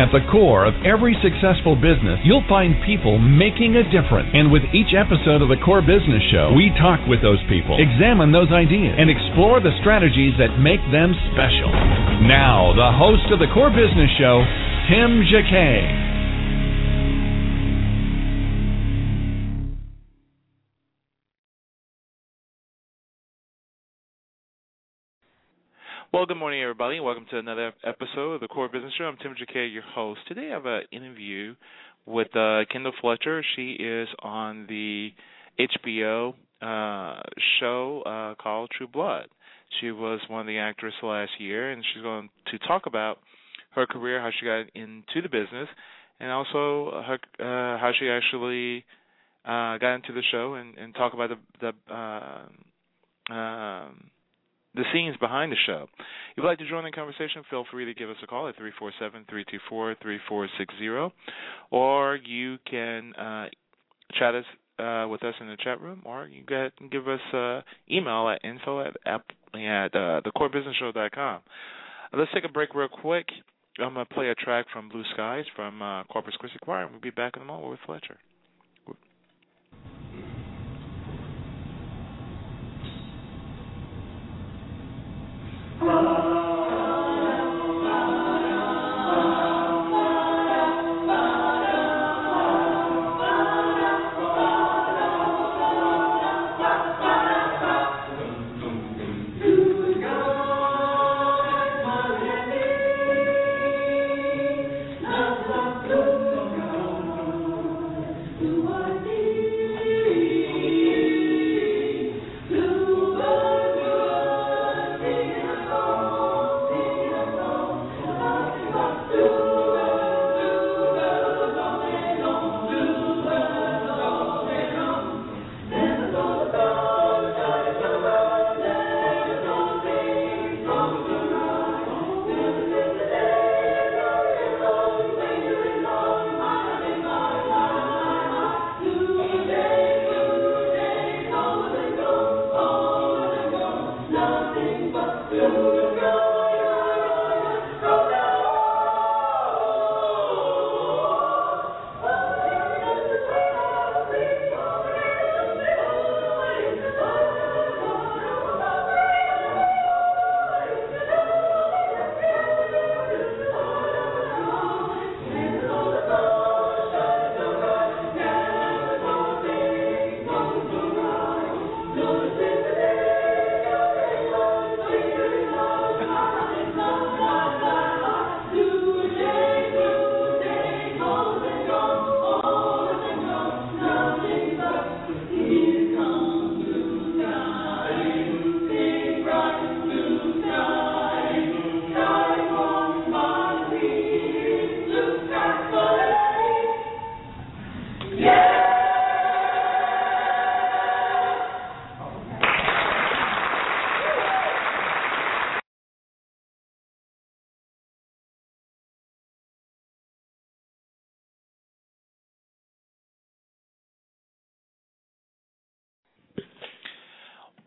At the core of every successful business, you'll find people making a difference. And with each episode of the Core Business Show, we talk with those people, examine those ideas, and explore the strategies that make them special. Now, the host of the Core Business Show, Tim Jacquet. Well, good morning, everybody. And welcome to another episode of the Core Business Show. I'm Tim Jacquet, your host. Today I have an interview with uh, Kendall Fechter. She is on the HBO uh, show uh, called True Blood. She was one of the actors last year, and she's going to talk about her career, how she got into the business, and also her, uh, how she actually uh, got into the show, and, and talk about the the uh, um, the scenes behind the show. If you'd like to join the conversation, feel free to give us a call at 347-324-3460, or you can uh, chat us uh, with us in the chat room, or you can give us uh, email at info at, at uh, thecorebusinessshow.com. Let's take a break real quick. I'm going to play a track from Blue Skies from uh, Corpus Christi Choir, and we'll be back in a moment with Fechter.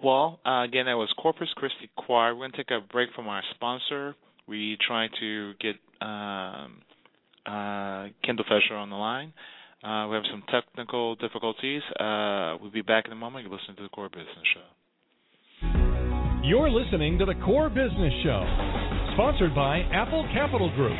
Well, uh, again, that was Corpus Christi Choir. We're going to take a break from our sponsor. We try to get um, uh, Kendall Fechter on the line. Uh, we have some technical difficulties. Uh, we'll be back in a moment. You listen to the Core Business Show. You're listening to the Core Business Show, sponsored by Apple Capital Group.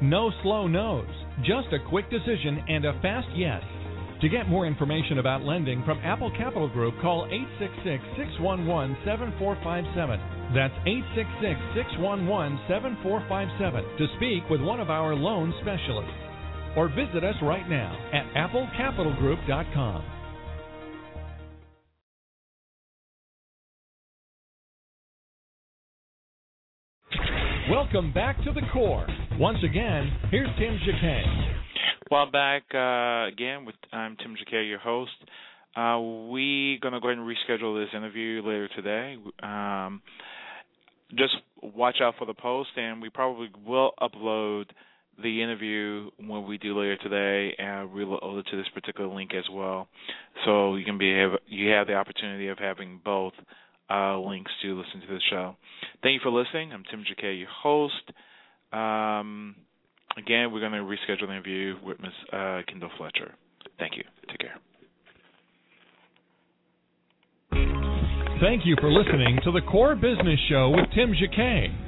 No slow no's, just a quick decision and a fast yes. To get more information about lending from Apple Capital Group, call 866 611 7457. That's 866 611 7457 to speak with one of our loan specialists. Or visit us right now at applecapitalgroup.com. Welcome back to the core. Once again, here's Tim Jacquet. Well, back uh, again with I'm Tim Jacquet, your host. Uh, we're gonna go ahead and reschedule this interview later today. Um, just watch out for the post, and we probably will upload the interview when we do later today, and reload it to this particular link as well. So you can be you have the opportunity of having both uh, links to listen to the show. Thank you for listening. I'm Tim Jacquet, your host. Um, again, we're going to reschedule the interview with Ms. Uh, Kendall Fechter. Thank you. Take care. Thank you for listening to the Core Business Show with Tim Jacquet.